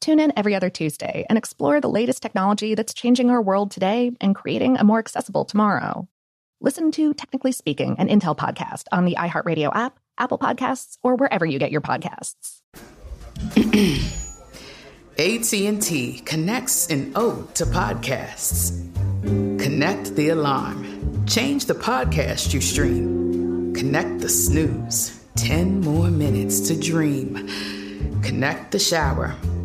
Tune in every other Tuesday and explore the latest technology that's changing our world today and creating a more accessible tomorrow. Listen to Technically Speaking, an Intel podcast on the iHeartRadio app, Apple Podcasts, or wherever you get your podcasts. AT&T connects an ode to podcasts. Connect the alarm. Change the podcast you stream. Connect the snooze. 10 more minutes to dream. Connect the shower.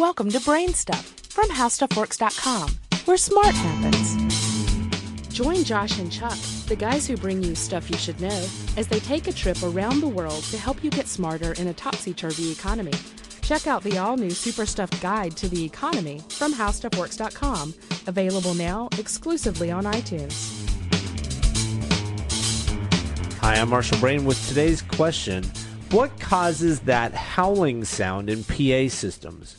Welcome to Brain Stuff from HowStuffWorks.com, where smart happens. Join Josh and Chuck, the guys who bring you stuff you should know, as they take a trip around the world to help you get smarter in a topsy turvy economy. Check out the all new Super Stuffed Guide to the Economy from HowStuffWorks.com, available now exclusively on iTunes. Hi, I'm Marshall Brain with today's question What causes that howling sound in PA systems?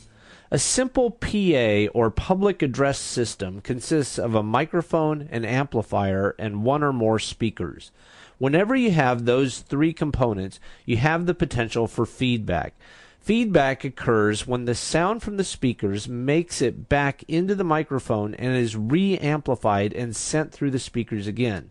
A simple PA or public address system consists of a microphone, an amplifier, and one or more speakers. Whenever you have those three components, you have the potential for feedback. Feedback occurs when the sound from the speakers makes it back into the microphone and is re amplified and sent through the speakers again.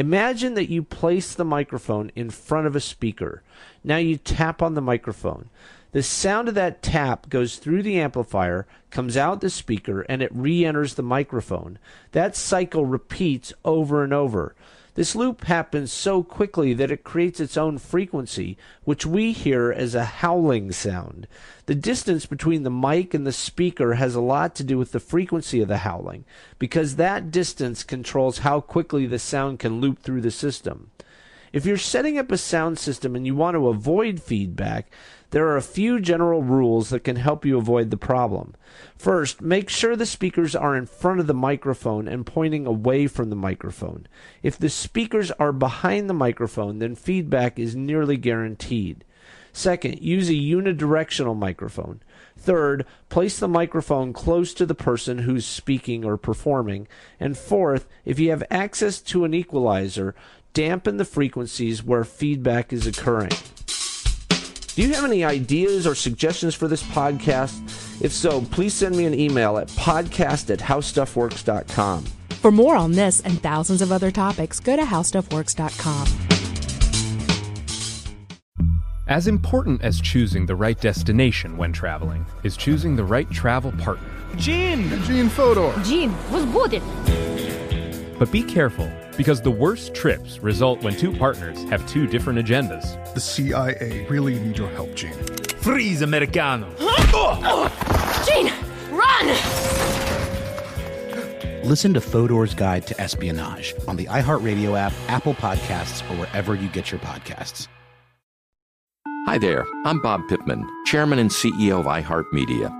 Imagine that you place the microphone in front of a speaker. Now you tap on the microphone. The sound of that tap goes through the amplifier, comes out the speaker, and it re enters the microphone. That cycle repeats over and over. This loop happens so quickly that it creates its own frequency, which we hear as a howling sound. The distance between the mic and the speaker has a lot to do with the frequency of the howling, because that distance controls how quickly the sound can loop through the system. If you're setting up a sound system and you want to avoid feedback, there are a few general rules that can help you avoid the problem. First, make sure the speakers are in front of the microphone and pointing away from the microphone. If the speakers are behind the microphone, then feedback is nearly guaranteed. Second, use a unidirectional microphone. Third, place the microphone close to the person who's speaking or performing. And fourth, if you have access to an equalizer, dampen the frequencies where feedback is occurring. Do you have any ideas or suggestions for this podcast? If so, please send me an email at podcast at howstuffworks.com. For more on this and thousands of other topics, go to howstuffworks.com. As important as choosing the right destination when traveling is choosing the right travel partner. Gene! Gene Fodor! Gene, was good! But be careful because the worst trips result when two partners have two different agendas. The CIA really need your help, Gene. Freeze, Americano! Gene, run! Listen to Fodor's Guide to Espionage on the iHeartRadio app, Apple Podcasts, or wherever you get your podcasts. Hi there, I'm Bob Pittman, Chairman and CEO of iHeartMedia.